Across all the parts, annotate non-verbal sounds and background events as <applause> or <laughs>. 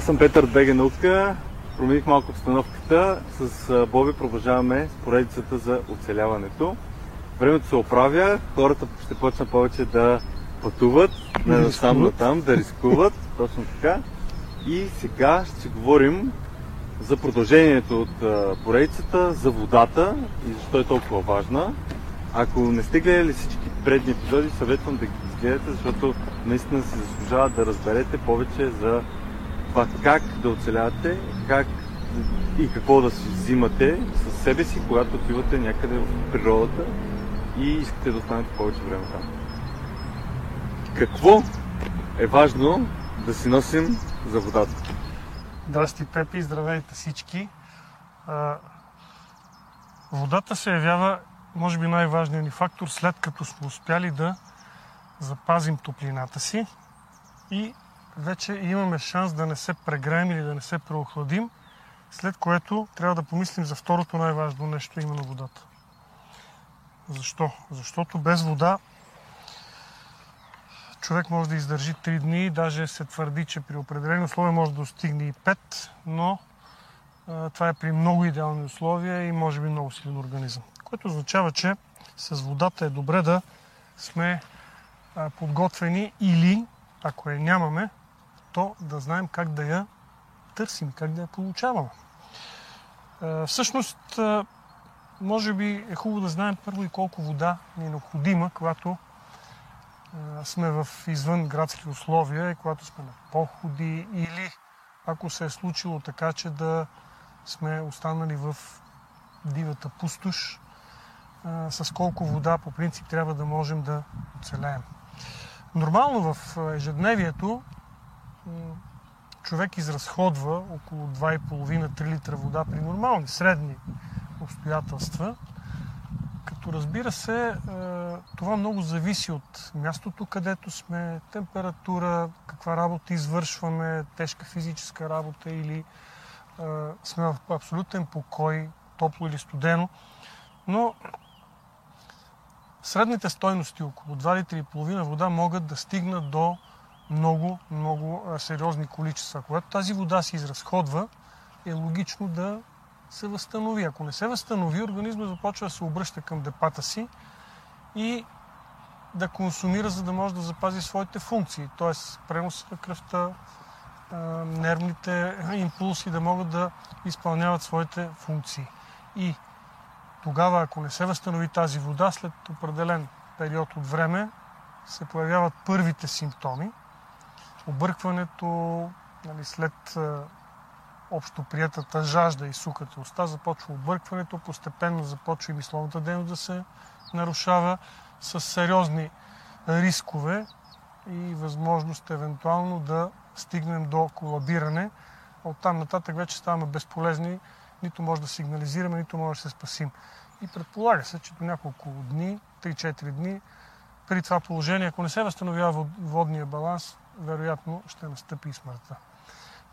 Аз съм Петър Беге Наука. Промених малко обстановката. С Боби продължаваме с поредицата за оцеляването. Времето се оправя, хората ще почнат повече да пътуват, не да сам на там, да рискуват, <laughs> точно така. И сега ще говорим за продължението от поредицата, за водата и защо е толкова важна. Ако не сте гледали всички предни епизоди, съветвам да ги изгледате, защото наистина си заслужава да разберете повече за това как да оцелявате, как и какво да си взимате със себе си, когато отивате някъде в природата и искате да останете повече време там. Какво е важно да си носим за водата? Здрасти, Пепи, здравейте всички. Водата се явява, може би, най-важният ни фактор, след като сме успяли да запазим топлината си и вече имаме шанс да не се прегреем или да не се преохладим, след което трябва да помислим за второто най-важно нещо, именно водата. Защо? Защото без вода човек може да издържи 3 дни, даже се твърди, че при определени условия може да достигне и 5, но а, това е при много идеални условия и може би много силен организъм. Което означава, че с водата е добре да сме а, подготвени или, ако я нямаме, то да знаем как да я търсим, как да я получаваме. Всъщност, може би е хубаво да знаем първо и колко вода ни е необходима, когато сме в извън градски условия и когато сме на походи или ако се е случило така, че да сме останали в дивата пустош, с колко вода по принцип трябва да можем да оцелеем. Нормално в ежедневието човек изразходва около 2,5-3 литра вода при нормални, средни обстоятелства. Като разбира се, е, това много зависи от мястото, където сме, температура, каква работа извършваме, тежка физическа работа или е, сме в абсолютен покой, топло или студено. Но средните стойности около 2 литра и половина вода могат да стигнат до много, много сериозни количества. Когато тази вода се изразходва, е логично да се възстанови. Ако не се възстанови, организма започва да се обръща към депата си и да консумира, за да може да запази своите функции. Т.е. пренос на кръвта, нервните импулси да могат да изпълняват своите функции. И тогава, ако не се възстанови тази вода, след определен период от време се появяват първите симптоми. Объркването, нали, след общо приятата жажда и сухата уста, започва объркването, постепенно започва и мисловната дейност да се нарушава с сериозни рискове и възможност евентуално да стигнем до колабиране. От там нататък вече ставаме безполезни, нито може да сигнализираме, нито може да се спасим. И предполага се, че до няколко дни, 3-4 дни, при това положение, ако не се възстановява водния баланс, вероятно ще настъпи и смъртта.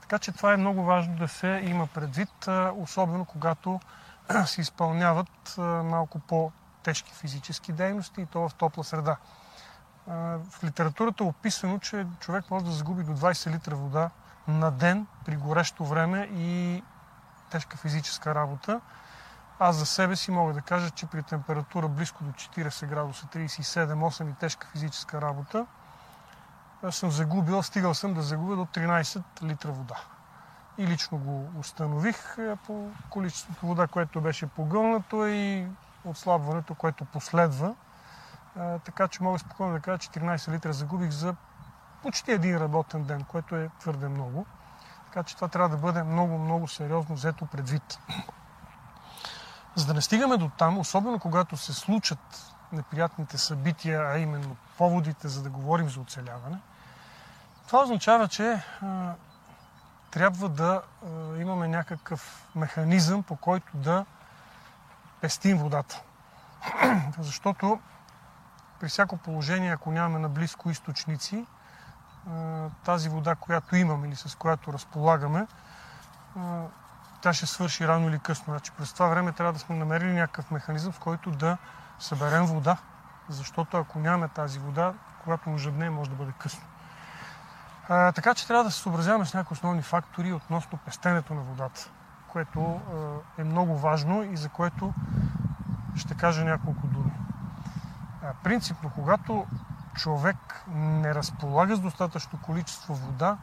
Така че това е много важно да се има предвид, особено когато <clears throat> се изпълняват малко по-тежки физически дейности и то в топла среда. В литературата е описано, че човек може да загуби до 20 литра вода на ден при горещо време и тежка физическа работа. Аз за себе си мога да кажа, че при температура близко до 40 градуса, 37-8 и тежка физическа работа, съм загубил, стигал съм да загубя до 13 литра вода. И лично го установих е, по количеството вода, което беше погълнато и отслабването, което последва. Е, така че мога спокойно да кажа, 14 литра загубих за почти един работен ден, което е твърде много. Така че това трябва да бъде много, много сериозно взето предвид. За да не стигаме до там, особено когато се случат неприятните събития, а именно поводите, за да говорим за оцеляване, това означава, че а, трябва да а, имаме някакъв механизъм, по който да пестим водата. <clears throat> Защото при всяко положение, ако нямаме наблизко източници, а, тази вода, която имаме или с която разполагаме, тя ще свърши рано или късно. Значи през това време трябва да сме намерили някакъв механизъм, с който да съберем вода. Защото ако нямаме тази вода, когато ожедне, може да бъде късно. А, така че трябва да се съобразяваме с някои основни фактори относно пестенето на водата, което а, е много важно и за което ще кажа няколко думи. А, принципно, когато човек не разполага с достатъчно количество вода,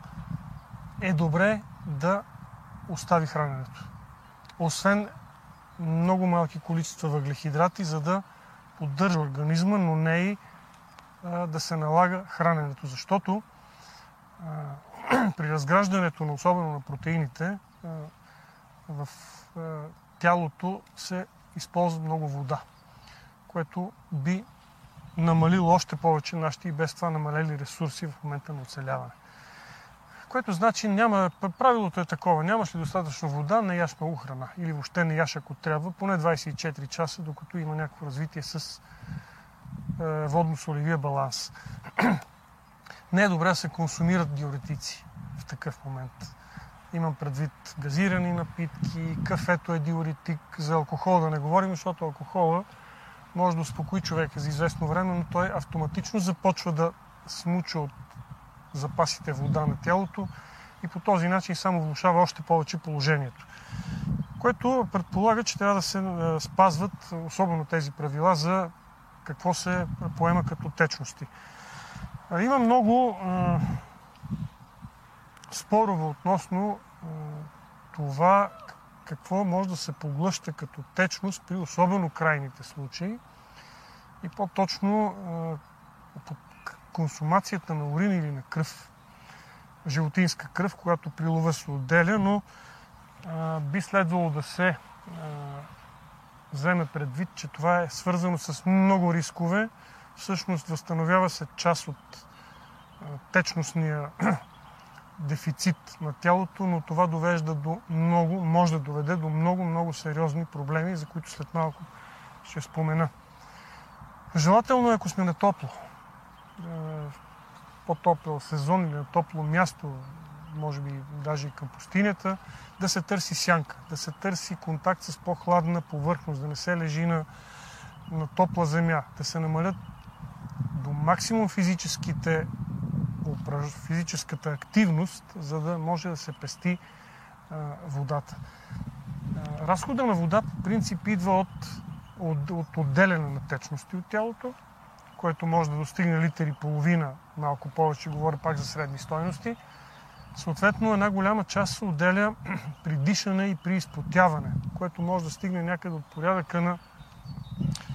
е добре да остави храненето. Освен много малки количества въглехидрати, за да поддържа организма, но не и а, да се налага храненето. Защото <clears throat> при разграждането, на, особено на протеините, в тялото се използва много вода, което би намалило още повече нашите и без това намалели ресурси в момента на оцеляване. Което значи няма, правилото е такова, нямаш ли достатъчно вода, не яш много храна. Или въобще не яш ако трябва, поне 24 часа, докато има някакво развитие с водно-солевия баланс. <clears throat> не е добре да се консумират диуретици в такъв момент. Имам предвид газирани напитки, кафето е диуретик, за алкохол да не говорим, защото алкохола може да успокои човека за известно време, но той автоматично започва да смуча от запасите вода на тялото и по този начин само влушава още повече положението. Което предполага, че трябва да се е, спазват особено тези правила за какво се поема като течности. Има много а, спорове относно а, това какво може да се поглъща като течност при особено крайните случаи и по-точно консумацията на урин или на кръв, животинска кръв, която при лова се отделя, но а, би следвало да се а, вземе предвид, че това е свързано с много рискове. Всъщност възстановява се част от течностния <clears throat> дефицит на тялото, но това довежда до много, може да доведе до много, много сериозни проблеми, за които след малко ще спомена. Желателно е, ако сме на топло, по-топъл сезон или на топло място, може би даже и към пустинята, да се търси сянка, да се търси контакт с по-хладна повърхност, да не се лежи на, на топла земя, да се намалят максимум физическите физическата активност, за да може да се пести водата. Разхода на вода по принцип идва от, от, от отделяне на течности от тялото, което може да достигне литър и половина, малко повече, говоря пак за средни стойности. Съответно, една голяма част се отделя <clears throat> при дишане и при изпотяване, което може да стигне някъде от порядъка на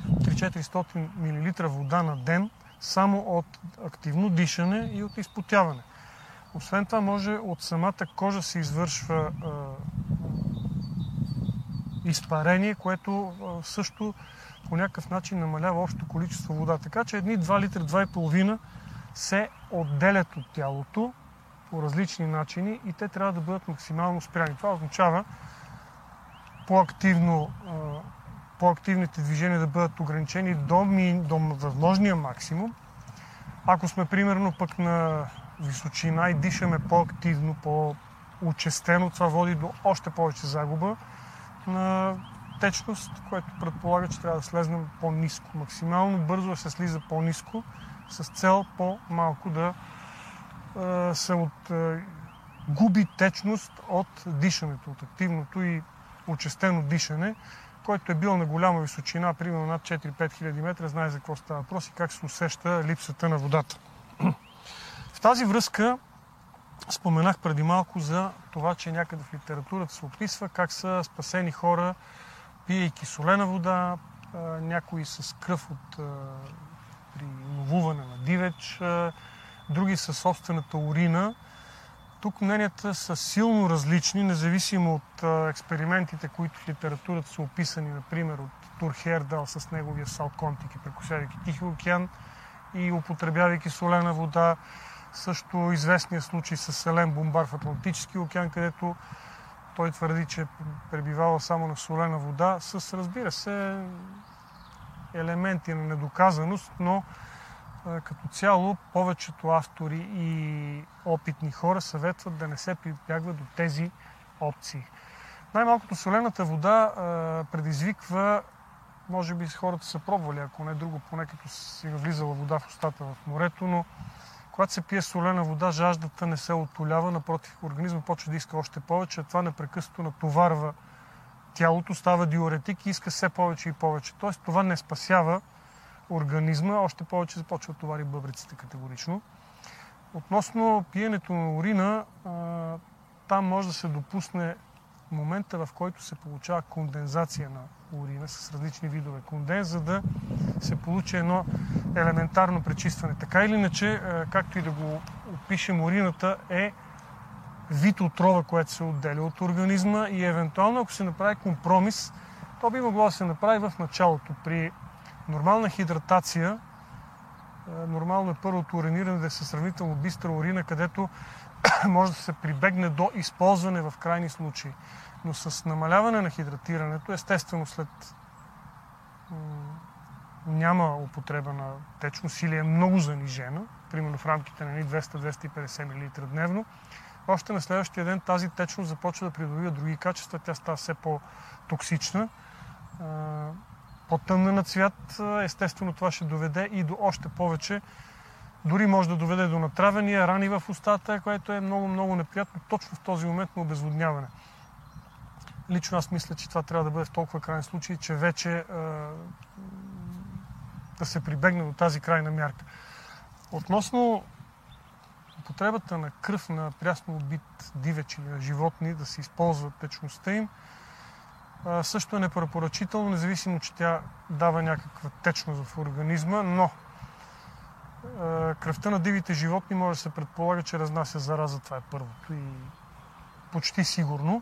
3-400 мл вода на ден – само от активно дишане и от изпотяване. Освен това, може от самата кожа се извършва а, изпарение, което а, също по някакъв начин намалява общото количество вода. Така че едни 2 литра, 2,5 се отделят от тялото по различни начини и те трябва да бъдат максимално спряни. Това означава по-активно по-активните движения да бъдат ограничени до, ми, до възможния максимум. Ако сме примерно пък на височина и дишаме по-активно, по-учестено, това води до още повече загуба на течност, което предполага, че трябва да слезнем по-низко. Максимално бързо се слиза по-низко, с цел по-малко да е, се от, е, губи течност от дишането, от активното и учестено дишане, който е бил на голяма височина, примерно над 4-5 хиляди метра, знае за какво става въпрос и как се усеща липсата на водата. В тази връзка споменах преди малко за това, че някъде в литературата се описва как са спасени хора, пиейки солена вода, някои с кръв от при ловуване на дивеч, други със собствената урина, тук мненията са силно различни, независимо от експериментите, които в литературата са описани, например от Тур Хердал с неговия салконтик и прекусявайки Тихи океан и употребявайки солена вода. Също известния случай с Селен Бомбар в Атлантически океан, където той твърди, че пребивава само на солена вода, с, разбира се, елементи на недоказаност, но като цяло повечето автори и опитни хора съветват да не се прибягва до тези опции. Най-малкото солената вода предизвиква, може би хората са пробвали, ако не друго, поне като си навлизала вода в устата в морето, но Когато се пие солена вода, жаждата не се отолява, напротив, организма почва да иска още повече, това непрекъснато натоварва тялото, става диуретик и иска все повече и повече. Тоест това не спасява организма, още повече започва да товари бъбреците категорично. Относно пиенето на урина, там може да се допусне момента, в който се получава кондензация на урина с различни видове конденс, за да се получи едно елементарно пречистване. Така или иначе, както и да го опишем, урината е вид отрова, което се отделя от организма и евентуално, ако се направи компромис, то би могло да се направи в началото. При нормална хидратация, нормално е първото уриниране да е със сравнително бистра урина, където <coughs> може да се прибегне до използване в крайни случаи. Но с намаляване на хидратирането, естествено след няма употреба на течност или е много занижена, примерно в рамките на 200-250 мл дневно, още на следващия ден тази течност започва да придобива други качества, тя става все по-токсична, по-тъмна на цвят. Естествено това ще доведе и до още повече дори може да доведе до натравения, рани в устата, което е много-много неприятно точно в този момент на обезводняване. Лично аз мисля, че това трябва да бъде в толкова крайен случай, че вече е, да се прибегне до тази крайна мярка. Относно употребата на кръв на прясно убит дивеч или на животни, да се използва течността им, също е непрепоръчително, независимо, че тя дава някаква течност в организма, но кръвта на дивите животни може да се предполага, че разнася зараза. Това е първото и почти сигурно,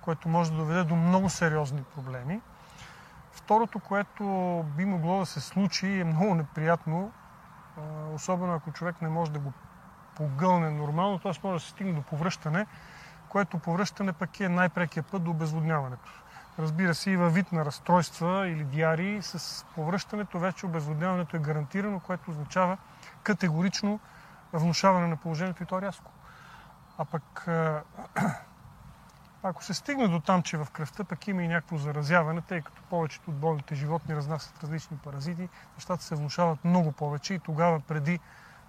което може да доведе до много сериозни проблеми. Второто, което би могло да се случи, е много неприятно, особено ако човек не може да го погълне нормално, т.е. може да се стигне до повръщане, което повръщане пък е най-прекия път до обезводняването. Разбира се, и във вид на разстройства или диарии, с повръщането вече обезводняването е гарантирано, което означава категорично внушаване на положението и то рязко. А пък <clears throat> ако се стигне до там, че в кръвта пък има и някакво заразяване, тъй като повечето от болните животни разнасят различни паразити, нещата се внушават много повече и тогава преди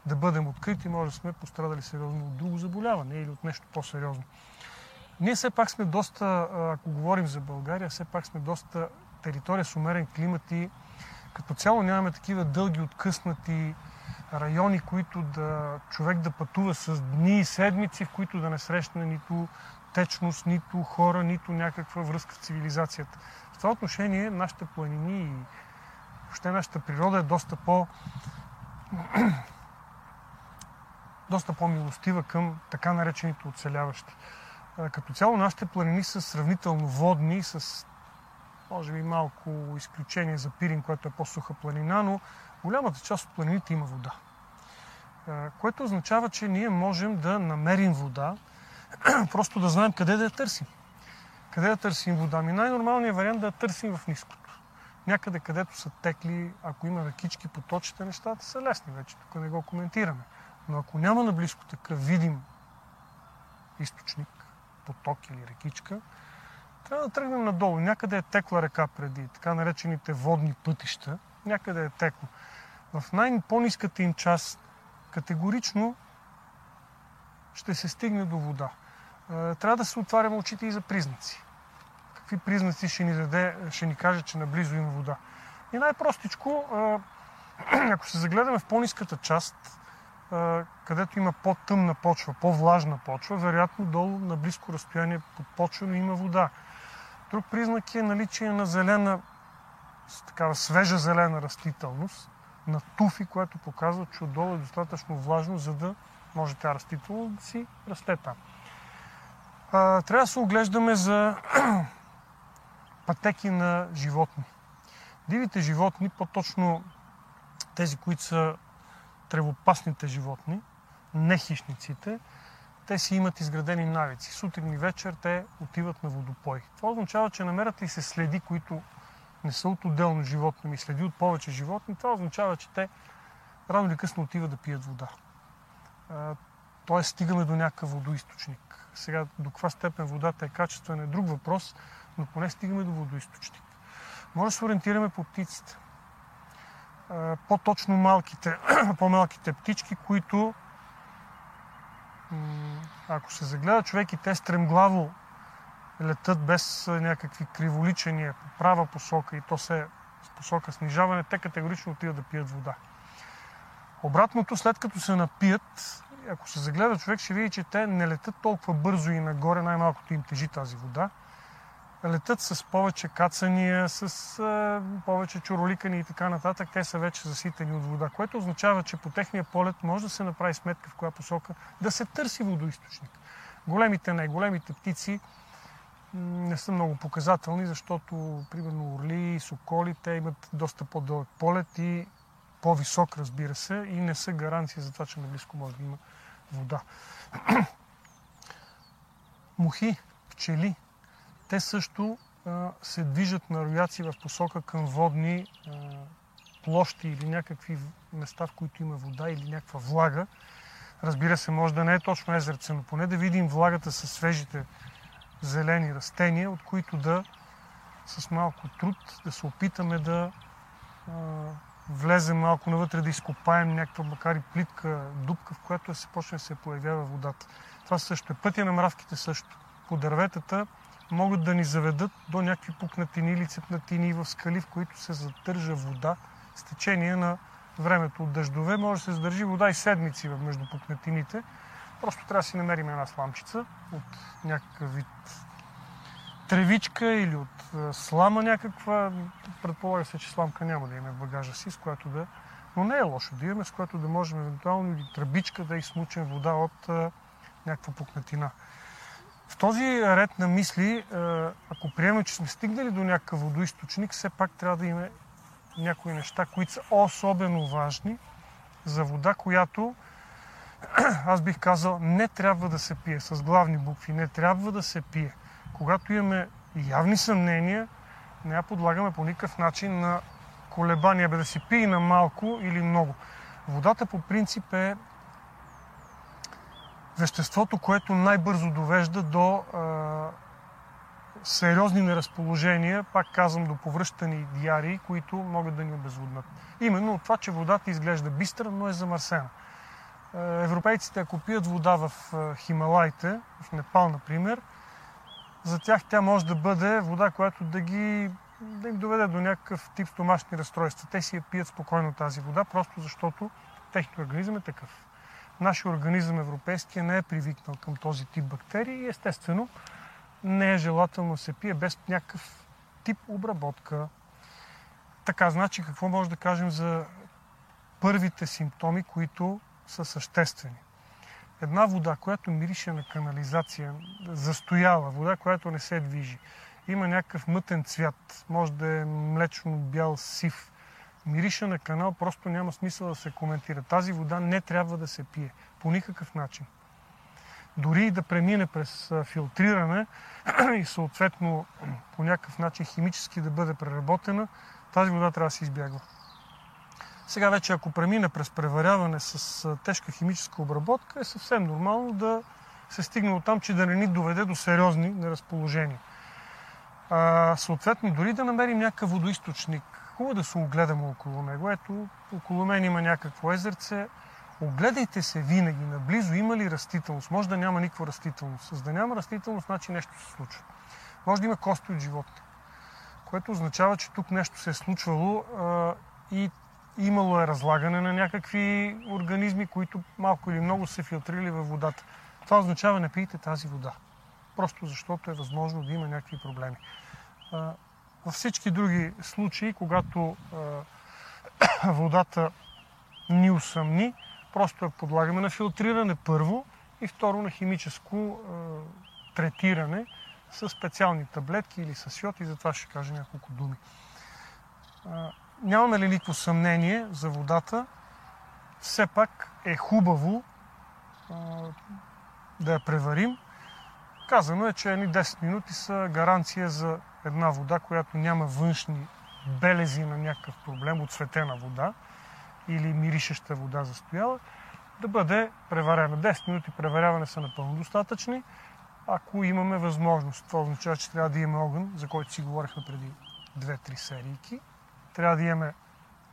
да бъдем открити, може да сме пострадали сериозно от друго заболяване или от нещо по-сериозно. Ние все пак сме доста, ако говорим за България, все пак сме доста територия с умерен климат и като цяло нямаме такива дълги откъснати райони, които да, човек да пътува с дни и седмици, в които да не срещне нито течност, нито хора, нито някаква връзка с цивилизацията. В това отношение нашите планини и въобще нашата природа е доста по <clears throat> доста по-милостива към така наречените оцеляващи. Като цяло нашите планини са сравнително водни, с може би малко изключение за Пирин, което е по-суха планина, но голямата част от планините има вода. Което означава, че ние можем да намерим вода, <clears throat> просто да знаем къде да я търсим. Къде да търсим вода? Ми най-нормалният вариант да я търсим в ниското. Някъде, където са текли, ако има ръкички, поточите, нещата са лесни вече. Тук не го коментираме. Но ако няма наблизко такъв видим източник, поток или рекичка, трябва да тръгнем надолу. Някъде е текла река преди, така наречените водни пътища. Някъде е текло. В най-по-низката им част категорично ще се стигне до вода. Е, трябва да се отваряме очите и за признаци. Какви признаци ще ни, даде, ще ни каже, че наблизо има вода. И най-простичко, е, <clears throat> ако се загледаме в по-низката част, където има по-тъмна почва, по-влажна почва, вероятно долу на близко разстояние под почва има вода. Друг признак е наличие на зелена, такава свежа зелена растителност, на туфи, което показва, че отдолу е достатъчно влажно, за да може тя растителност да си расте там. А, трябва да се оглеждаме за <clears throat> пътеки на животни. Дивите животни, по-точно тези, които са тревопасните животни, не хищниците, те си имат изградени навици. Сутрин и вечер те отиват на водопой. Това означава, че намерят ли се следи, които не са от отделно животно, ми следи от повече животни, това означава, че те рано или късно отиват да пият вода. Тоест стигаме до някакъв водоисточник. Сега до каква степен водата е качествена е друг въпрос, но поне стигаме до водоисточник. Може да се ориентираме по птиците по-точно малките, <clears throat> по-малките птички, които ако се загледа човек и те стремглаво летат без някакви криволичения по права посока и то се с посока снижаване, те категорично отиват да пият вода. Обратното, след като се напият, ако се загледа човек, ще види, че те не летат толкова бързо и нагоре, най-малкото им тежи тази вода. Летат с повече кацания, с а, повече чуроликани и така нататък. Те са вече заситени от вода, което означава, че по техния полет може да се направи сметка в коя посока да се търси водоисточник. Големите не, големите птици не са много показателни, защото, примерно, орли соколи, те имат доста по-дълъг полет и по-висок, разбира се, и не са гаранция за това, че наблизко може да има вода. <clears throat> Мухи, пчели, те също а, се движат на рояци в посока към водни а, площи или някакви места, в които има вода или някаква влага. Разбира се, може да не е точно езерце, но поне да видим влагата със свежите зелени растения, от които да с малко труд да се опитаме да а, влезем малко навътре, да изкопаем някаква, макар и плитка дупка, в която се почне да се появява водата. Това също е пътя на мравките също. По дърветата могат да ни заведат до някакви пукнатини или цепнатини в скали, в които се задържа вода с течение на времето от дъждове. Може да се задържи вода и седмици между пукнатините. Просто трябва да си намерим една сламчица от някакъв вид тревичка или от слама някаква. Предполага се, че сламка няма да имаме в багажа си, с която да... Но не е лошо да имаме, с която да можем евентуално или тръбичка да измучим вода от някаква пукнатина. В този ред на мисли, ако приемем, че сме стигнали до някакъв водоисточник, все пак трябва да имаме някои неща, които са особено важни за вода, която <clears throat> аз бих казал, не трябва да се пие с главни букви, не трябва да се пие. Когато имаме явни съмнения, не я подлагаме по никакъв начин на колебания, бе да си пие на малко или много. Водата по принцип е веществото, което най-бързо довежда до сериозни неразположения, пак казвам, до повръщани диарии, които могат да ни обезводнат. Именно от това, че водата изглежда бистра, но е замърсена. Европейците, ако пият вода в Хималайте, в Непал, например, за тях тя може да бъде вода, която да ги да им доведе до някакъв тип стомашни разстройства. Те си я пият спокойно тази вода, просто защото техният организъм е такъв. Нашия организъм европейския не е привикнал към този тип бактерии и естествено не е желателно се пие без някакъв тип обработка. Така, значи какво може да кажем за първите симптоми, които са съществени? Една вода, която мирише на канализация, застояла, вода, която не се движи, има някакъв мътен цвят, може да е млечно бял сив, мириша на канал, просто няма смисъл да се коментира. Тази вода не трябва да се пие по никакъв начин. Дори и да премине през филтриране <clears throat> и съответно по някакъв начин химически да бъде преработена, тази вода трябва да се избягва. Сега вече ако премине през преваряване с тежка химическа обработка, е съвсем нормално да се стигне от там, че да не ни доведе до сериозни неразположения. А, съответно, дори да намерим някакъв водоисточник, хубаво да се огледаме около него. Ето, около мен има някакво езерце. Огледайте се винаги наблизо, има ли растителност. Може да няма никаква растителност. За да няма растителност, значи нещо се случва. Може да има кости от животни, което означава, че тук нещо се е случвало а, и имало е разлагане на някакви организми, които малко или много се филтрили във водата. Това означава не пийте тази вода. Просто защото е възможно да има някакви проблеми. Във всички други случаи, когато <coughs> водата ни усъмни, просто я подлагаме на филтриране първо и второ на химическо третиране с специални таблетки или с йод и за това ще кажа няколко думи нямаме ли никакво съмнение за водата, все пак е хубаво а, да я преварим. Казано е, че едни 10 минути са гаранция за една вода, която няма външни белези на някакъв проблем, от светена вода или миришеща вода застояла, да бъде преварена. 10 минути преваряване са напълно достатъчни, ако имаме възможност. Това означава, че трябва да имаме огън, за който си говорихме преди 2-3 серийки трябва да имаме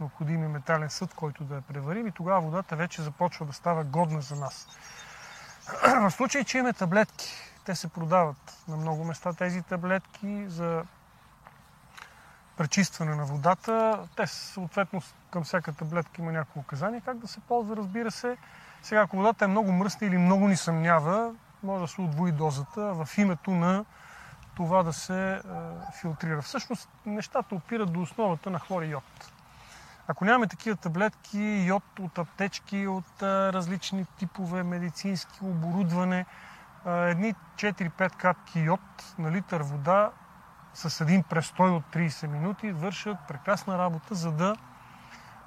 необходимия метален съд, който да я преварим и тогава водата вече започва да става годна за нас. <clears throat> В случай, че имаме таблетки, те се продават на много места тези таблетки за пречистване на водата. Те съответно към всяка таблетка има няколко указания как да се ползва, разбира се. Сега, ако водата е много мръсна или много ни съмнява, може да се отвои дозата в името на това да се филтрира. Всъщност нещата опират до основата на хлор и йод. Ако нямаме такива таблетки, йод от аптечки, от различни типове медицински оборудване, едни 4-5 капки йод на литър вода с един престой от 30 минути вършат прекрасна работа, за да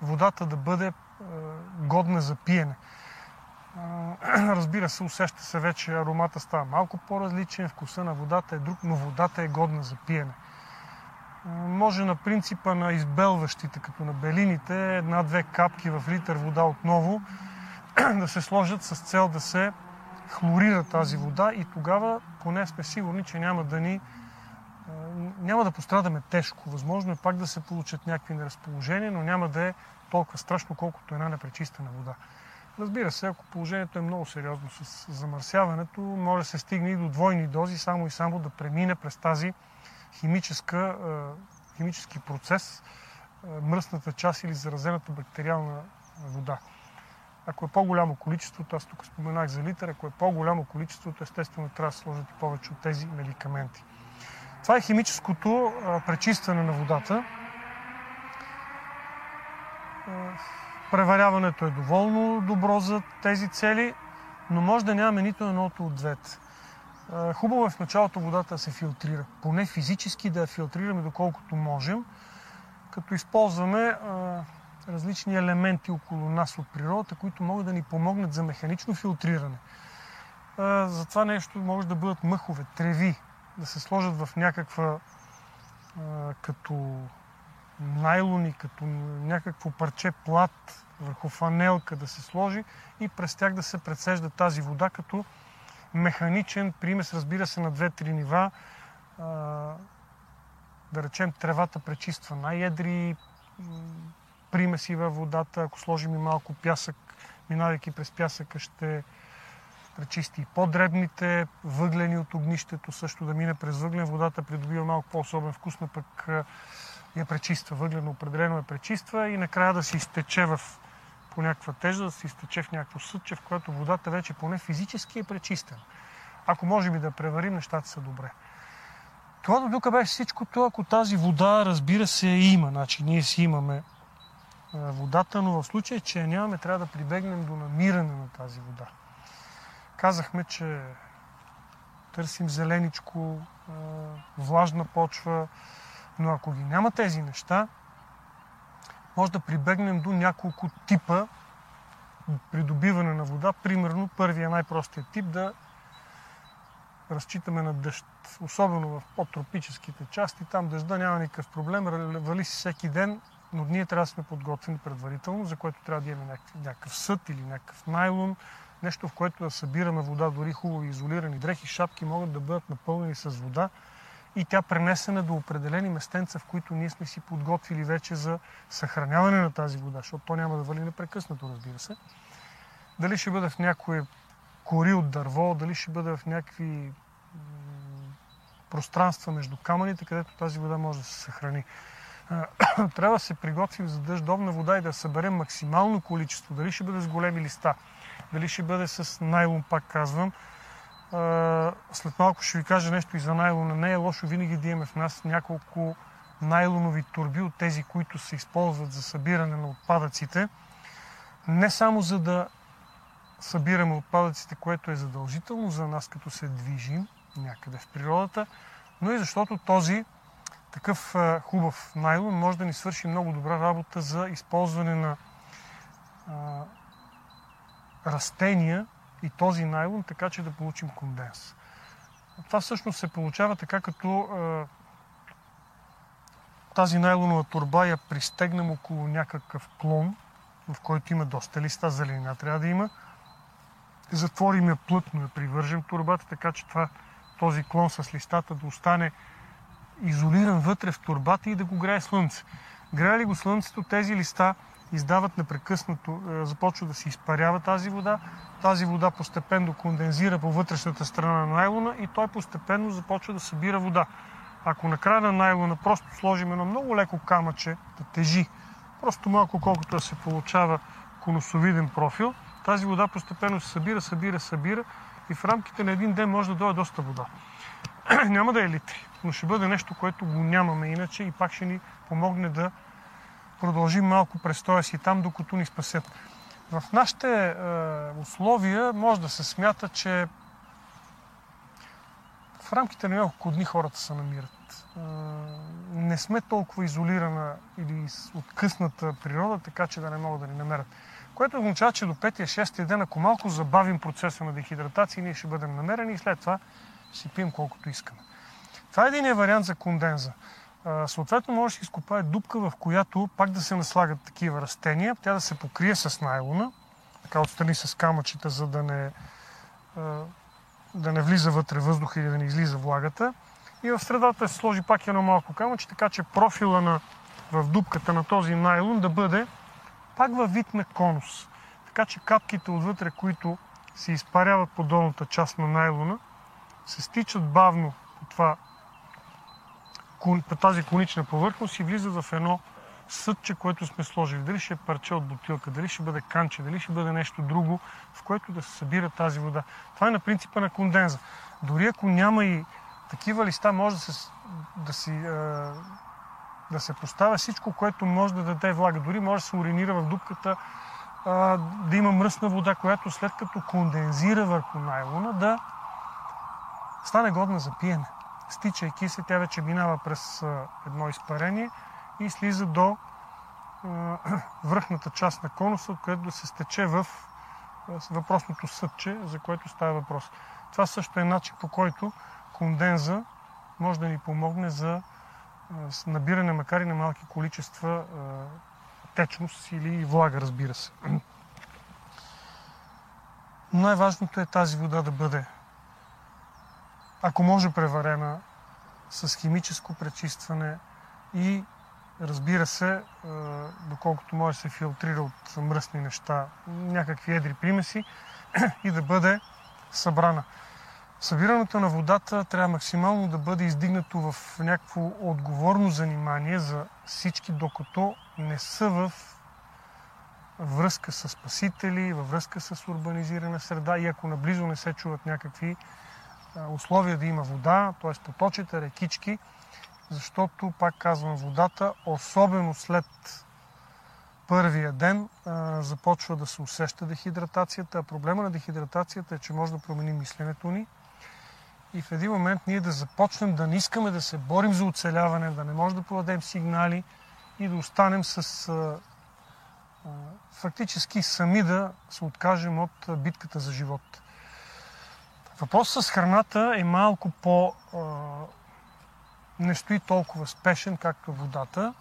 водата да бъде годна за пиене. <clears throat> Разбира се, усеща се вече, аромата става малко по-различен, вкуса на водата е друг, но водата е годна за пиене. Може на принципа на избелващите, като на белините, една-две капки в литър вода отново <clears throat> да се сложат с цел да се хлорира тази вода и тогава поне сме сигурни, че няма да ни няма да пострадаме тежко. Възможно е пак да се получат някакви неразположения, но няма да е толкова страшно, колкото една непречистена вода. Разбира се, ако положението е много сериозно с замърсяването, може да се стигне и до двойни дози, само и само да премине през тази химическа, химически процес, мръсната част или заразената бактериална вода. Ако е по-голямо количеството, аз тук споменах за литър, ако е по-голямо количеството, естествено трябва да сложат и повече от тези медикаменти. Това е химическото пречистване на водата. Преваряването е доволно добро за тези цели, но може да нямаме нито едното от двете. Хубаво е в началото водата да се филтрира. Поне физически да я филтрираме доколкото можем, като използваме различни елементи около нас от природата, които могат да ни помогнат за механично филтриране. За това нещо може да бъдат мъхове, треви, да се сложат в някаква като найлони, като някакво парче плат върху фанелка да се сложи и през тях да се прецежда тази вода като механичен примес, разбира се, на две-три нива. Да речем, тревата пречиства най-едри примеси във водата. Ако сложим и малко пясък, минавайки през пясъка, ще пречисти и по-дребните въглени от огнището, също да мине през въглен. Водата придобива малко по-особен вкус, но пък я пречиства. Въглено определено я пречиства и накрая да се изтече в по някаква тежа, да се изтече в някакво съдче, в което водата вече поне физически е пречистена. Ако можем и да преварим, нещата са добре. Това до тук беше всичкото, ако тази вода, разбира се, има. Значи ние си имаме водата, но в случай, че нямаме, трябва да прибегнем до намиране на тази вода. Казахме, че търсим зеленичко, влажна почва, но ако ги няма тези неща, може да прибегнем до няколко типа придобиване на вода. Примерно, първия най-простият тип да разчитаме на дъжд. Особено в подтропическите части. Там дъжда няма никакъв проблем. Вали си всеки ден, но ние трябва да сме подготвени предварително, за което трябва да имаме някакъв съд или някакъв найлон, нещо в което да събираме вода, дори хубаво изолирани дрехи, шапки могат да бъдат напълнени с вода и тя пренесена до определени местенца, в които ние сме си подготвили вече за съхраняване на тази вода, защото то няма да вали непрекъснато, разбира се. Дали ще бъде в някое кори от дърво, дали ще бъде в някакви пространства между камъните, където тази вода може да се съхрани. <clears throat> Трябва да се приготвим за дъждовна вода и да съберем максимално количество. Дали ще бъде с големи листа, дали ще бъде с найлон, пак казвам, след малко ще ви кажа нещо и за найлона. Не е лошо винаги да имаме в нас няколко найлонови турби от тези, които се използват за събиране на отпадъците. Не само за да събираме отпадъците, което е задължително за нас, като се движим някъде в природата, но и защото този такъв хубав найлон може да ни свърши много добра работа за използване на а, растения и този найлон, така че да получим конденс. Това всъщност се получава така, като е, тази найлонова турба я пристегнем около някакъв клон, в който има доста листа, зеленина трябва да има. Затворим я плътно, я привържем турбата, така че това, този клон с листата да остане изолиран вътре в турбата и да го грее слънце. Грее ли го слънцето, тези листа издават непрекъснато, е, започва да се изпарява тази вода. Тази вода постепенно кондензира по вътрешната страна на найлона и той постепенно започва да събира вода. Ако на края на найлона просто сложим едно много леко камъче да тежи, просто малко колкото да се получава конусовиден профил, тази вода постепенно се събира, събира, събира и в рамките на един ден може да дойде доста вода. <clears throat> Няма да е литри, но ще бъде нещо, което го нямаме иначе и пак ще ни помогне да продължим малко престоя си там, докато ни спасят. В нашите е, условия може да се смята, че в рамките на няколко дни хората се намират. Е, не сме толкова изолирана или откъсната природа, така че да не могат да ни намерят. Което означава, че до 5-6 ден, ако малко забавим процеса на дехидратация, ние ще бъдем намерени и след това си пием колкото искаме. Това е един вариант за конденза. Съответно, може да се изкопае дупка, в която пак да се наслагат такива растения, тя да се покрие с найлона, така отстрани с камъчета, за да не, да не влиза вътре въздух или да не излиза влагата. И в средата се сложи пак едно малко камъче, така че профила на, в дупката на този найлон да бъде пак във вид на конус. Така че капките отвътре, които се изпаряват по долната част на найлона, се стичат бавно по, това, по тази конична повърхност и влизат в едно съдче, което сме сложили. Дали ще е парче от бутилка, дали ще бъде канче, дали ще бъде нещо друго, в което да се събира тази вода. Това е на принципа на конденза. Дори ако няма и такива листа, може да се, да си, да се поставя всичко, което може да даде влага. Дори може да се уринира в дупката, да има мръсна вода, която след като кондензира върху найлона, да стане годна за пиене. Стичайки се, тя вече минава през едно изпарение и слиза до <clears throat> връхната част на конуса, от което да се стече в въпросното съдче, за което става въпрос. Това също е начин по който конденза може да ни помогне за набиране, макар и на малки количества течност или влага, разбира се. <clears throat> Най-важното е тази вода да бъде ако може преварена с химическо пречистване и разбира се, доколкото може се филтрира от мръсни неща, някакви едри примеси <clears throat> и да бъде събрана. Събирането на водата трябва максимално да бъде издигнато в някакво отговорно занимание за всички, докато не са в връзка с спасители, във връзка с урбанизирана среда и ако наблизо не се чуват някакви условия да има вода, т.е. поточите, рекички, защото, пак казвам, водата, особено след първия ден, започва да се усеща дехидратацията. А проблема на дехидратацията е, че може да промени мисленето ни и в един момент ние да започнем да не искаме да се борим за оцеляване, да не може да подадем сигнали и да останем с фактически сами да се откажем от битката за живот. Въпросът с храната е малко по... не стои толкова спешен, както водата.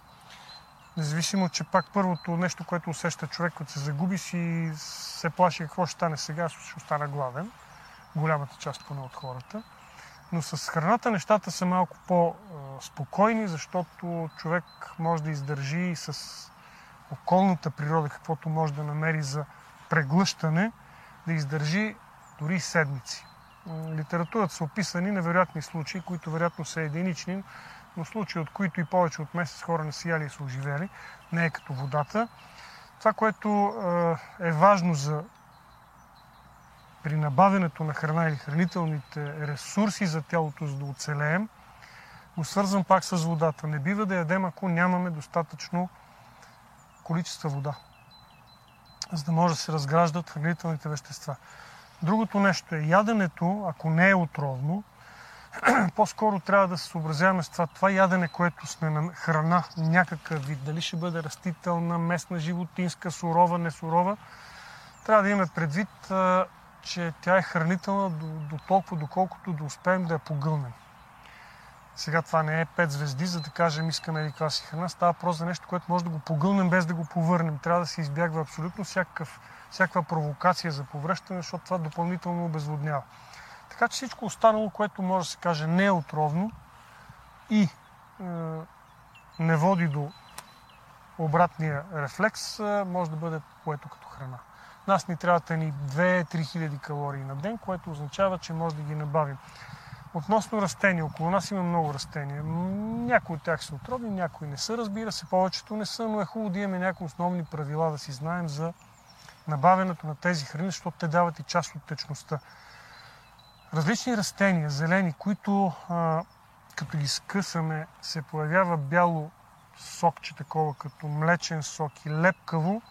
Независимо, че пак първото нещо, което усеща човек, като се загуби си, се плаши какво ще стане сега, ще остана гладен. Голямата част поне от хората. Но с храната нещата са малко по-спокойни, защото човек може да издържи и с околната природа, каквото може да намери за преглъщане, да издържи дори седмици литературата са описани невероятни случаи, които вероятно са единични, но случаи, от които и повече от месец хора не са яли и са оживели, не е като водата. Това, което е важно за при набавянето на храна или хранителните ресурси за тялото, за да оцелеем, го свързвам пак с водата. Не бива да ядем, ако нямаме достатъчно количество вода, за да може да се разграждат хранителните вещества. Другото нещо е яденето, ако не е отровно, <clears throat> по-скоро трябва да се съобразяваме с това. Това ядене, което сме на храна, някакъв вид, дали ще бъде растителна, местна, животинска, сурова, несурова, трябва да имаме предвид, че тя е хранителна до, до толкова, доколкото да успеем да я погълнем. Сега това не е 5 звезди, за да кажем искаме ли каква си храна. Става просто за нещо, което може да го погълнем без да го повърнем. Трябва да се избягва абсолютно всякакъв всякаква провокация за повръщане, защото това допълнително обезводнява. Така че всичко останало, което може да се каже не е отровно и е, не води до обратния рефлекс може да бъде поето като храна. Нас ни трябват ни 2-3 хиляди калории на ден, което означава, че може да ги набавим. Относно растения, около нас има много растения. Някои от тях са отровни, някои не са, разбира се, повечето не са, но е хубаво да имаме някои основни правила да си знаем за набавянето на тези храни, защото те дават и част от течността. Различни растения, зелени, които а, като ги скъсаме, се появява бяло сокче такова, като млечен сок и лепкаво,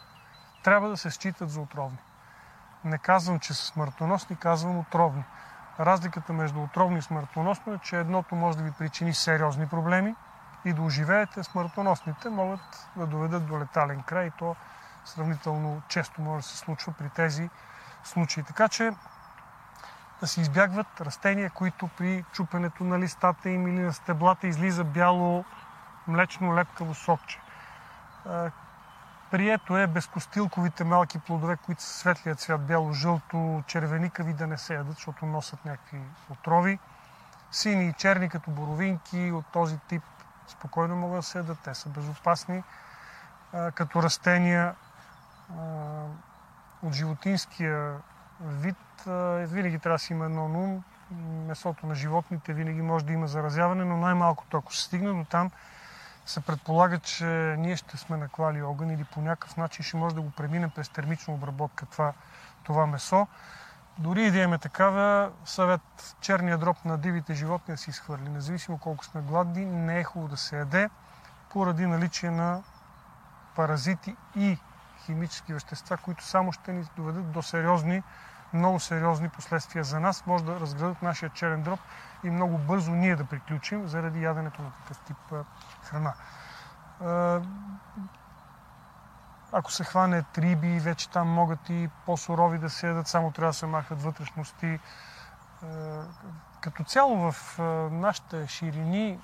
трябва да се считат за отровни. Не казвам, че са смъртоносни, казвам отровни. Разликата между отровни и смъртоносно е, че едното може да ви причини сериозни проблеми и да оживеете, смъртоносните могат да доведат до летален край и то сравнително често може да се случва при тези случаи. Така че да се избягват растения, които при чупенето на листата им или на стеблата излиза бяло млечно лепкаво сокче. Прието е безкостилковите малки плодове, които са светлия цвят, бяло-жълто, червеникави да не се ядат, защото носят някакви отрови. Сини и черни като боровинки от този тип спокойно могат да се ядат, те са безопасни. Като растения от животинския вид винаги трябва да си има едно ум. Месото на животните винаги може да има заразяване, но най-малкото, ако се стигне до там, се предполага, че ние ще сме наклали огън или по някакъв начин ще може да го преминем през термична обработка това, това месо. Дори и да имаме такава, съвет черния дроб на дивите животни да си изхвърли. Независимо колко сме гладни, не е хубаво да се яде, поради наличие на паразити и химически вещества, които само ще ни доведат до сериозни, много сериозни последствия за нас. Може да разградат нашия черен дроб и много бързо ние да приключим заради яденето на такъв тип храна. Ако се хване риби, вече там могат и по-сурови да се ядат, само трябва да се махат вътрешности. Като цяло в нашите ширини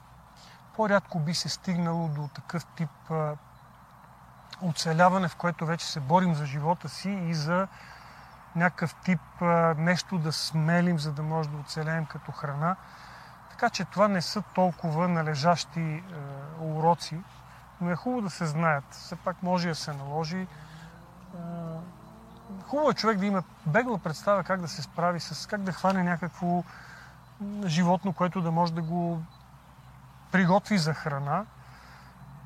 по-рядко би се стигнало до такъв тип оцеляване, в което вече се борим за живота си и за някакъв тип нещо да смелим, за да може да оцелеем като храна. Така че това не са толкова належащи уроци, но е хубаво да се знаят. Все пак може да се наложи. Хубаво е човек да има бегла представа как да се справи с, как да хване някакво животно, което да може да го приготви за храна.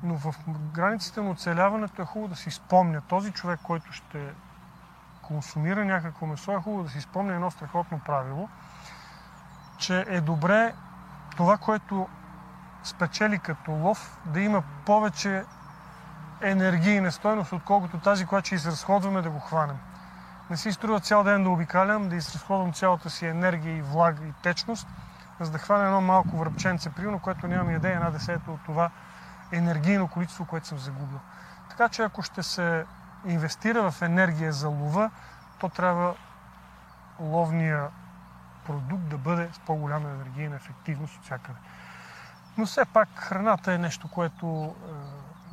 Но в границите на оцеляването е хубаво да си спомня този човек, който ще консумира някакво месо, е хубаво да си спомня едно страхотно правило, че е добре това, което спечели като лов, да има повече енергийна стойност, отколкото тази, която ще изразходваме да го хванем. Не си струва цял ден да обикалям, да изразходвам цялата си енергия и влага и течност, за да хвана едно малко връбченце, примерно, което нямам идея една десета от това енергийно количество, което съм загубил. Така че ако ще се инвестира в енергия за лова, то трябва ловния продукт да бъде с по-голяма енергийна ефективност от всякъде. Но все пак храната е нещо, което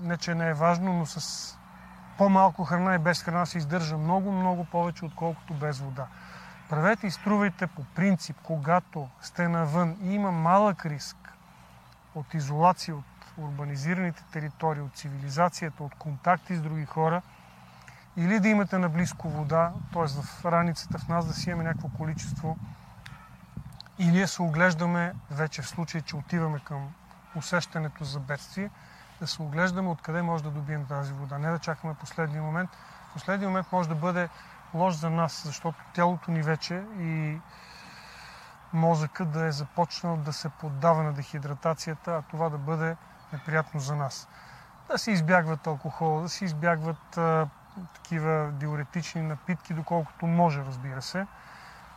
е, не че не е важно, но с по-малко храна и без храна се издържа много, много повече, отколкото без вода. Правете и струвайте по принцип, когато сте навън и има малък риск от изолация от урбанизираните територии, от цивилизацията, от контакти с други хора, или да имате наблизко вода, т.е. в раницата в нас да си имаме някакво количество и ние се оглеждаме вече в случай, че отиваме към усещането за бедствие, да се оглеждаме откъде може да добием тази вода. Не да чакаме последния момент. Последния момент може да бъде лош за нас, защото тялото ни вече и мозъка да е започнал да се поддава на дехидратацията, а това да бъде неприятно за нас. Да се избягват алкохол, да се избягват такива диуретични напитки, доколкото може, разбира се.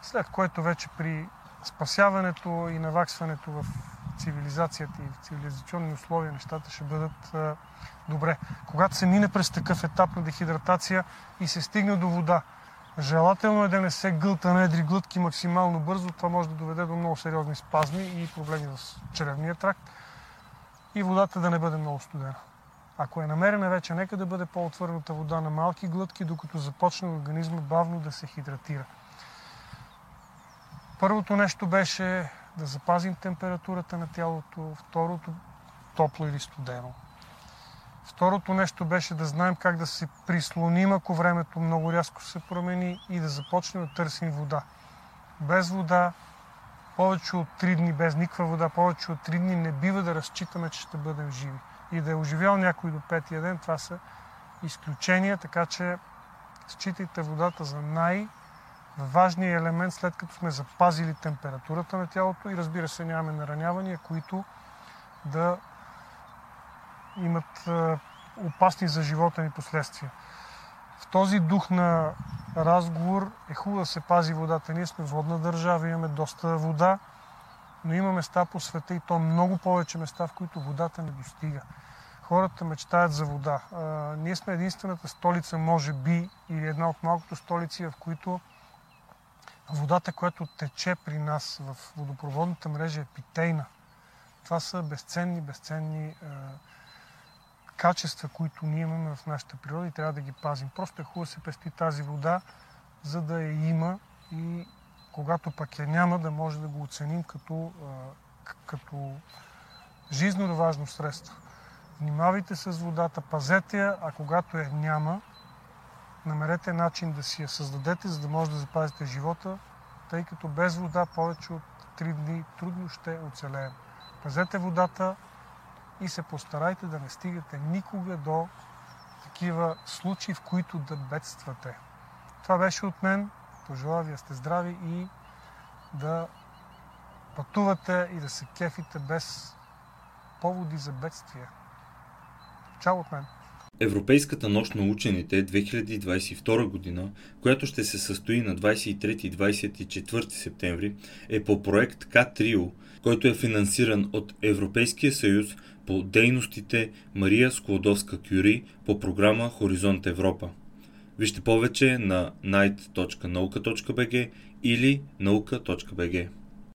След което вече при спасяването и наваксването в цивилизацията и в цивилизационни условия нещата ще бъдат а, добре. Когато се мине през такъв етап на дехидратация и се стигне до вода, желателно е да не се гълта на едри глътки максимално бързо. Това може да доведе до много сериозни спазми и проблеми в черевния тракт и водата да не бъде много студена. Ако е намерена вече, нека да бъде по-отвърната вода на малки глътки, докато започне организма бавно да се хидратира. Първото нещо беше да запазим температурата на тялото, второто топло или студено. Второто нещо беше да знаем как да се прислоним, ако времето много рязко се промени и да започнем да търсим вода. Без вода, повече от 3 дни, без никаква вода, повече от 3 дни не бива да разчитаме, че ще бъдем живи. И да е оживял някой до петия ден, това са изключения, така че считайте водата за най- важният елемент, след като сме запазили температурата на тялото и разбира се нямаме наранявания, които да имат опасни за живота ни последствия. В този дух на разговор е хубаво да се пази водата. Ние сме водна държава, имаме доста вода, но има места по света и то много повече места, в които водата не достига. Хората мечтаят за вода. А, ние сме единствената столица, може би, или една от малкото столици, в които водата, която тече при нас в водопроводната мрежа е питейна. Това са безценни, безценни качества, които ние имаме в нашата природа и трябва да ги пазим. Просто е хубаво да се пести тази вода, за да я има и когато пък я няма, да може да го оценим като, като жизненно важно средство. Внимавайте с водата, пазете я, а когато я няма, намерете начин да си я създадете, за да може да запазите живота, тъй като без вода повече от 3 дни трудно ще оцелеем. Пазете водата, и се постарайте да не стигате никога до такива случаи, в които да бедствате. Това беше от мен. Пожелая ви да сте здрави и да пътувате и да се кефите без поводи за бедствия. Чао от мен! Европейската нощ на учените 2022 година, която ще се състои на 23 и 24 септември, е по проект К-Трио, който е финансиран от Европейския съюз по дейностите Мария Склодовска-Кюри по програма Хоризонт Европа. Вижте повече на night.nauka.bg или nauka.bg.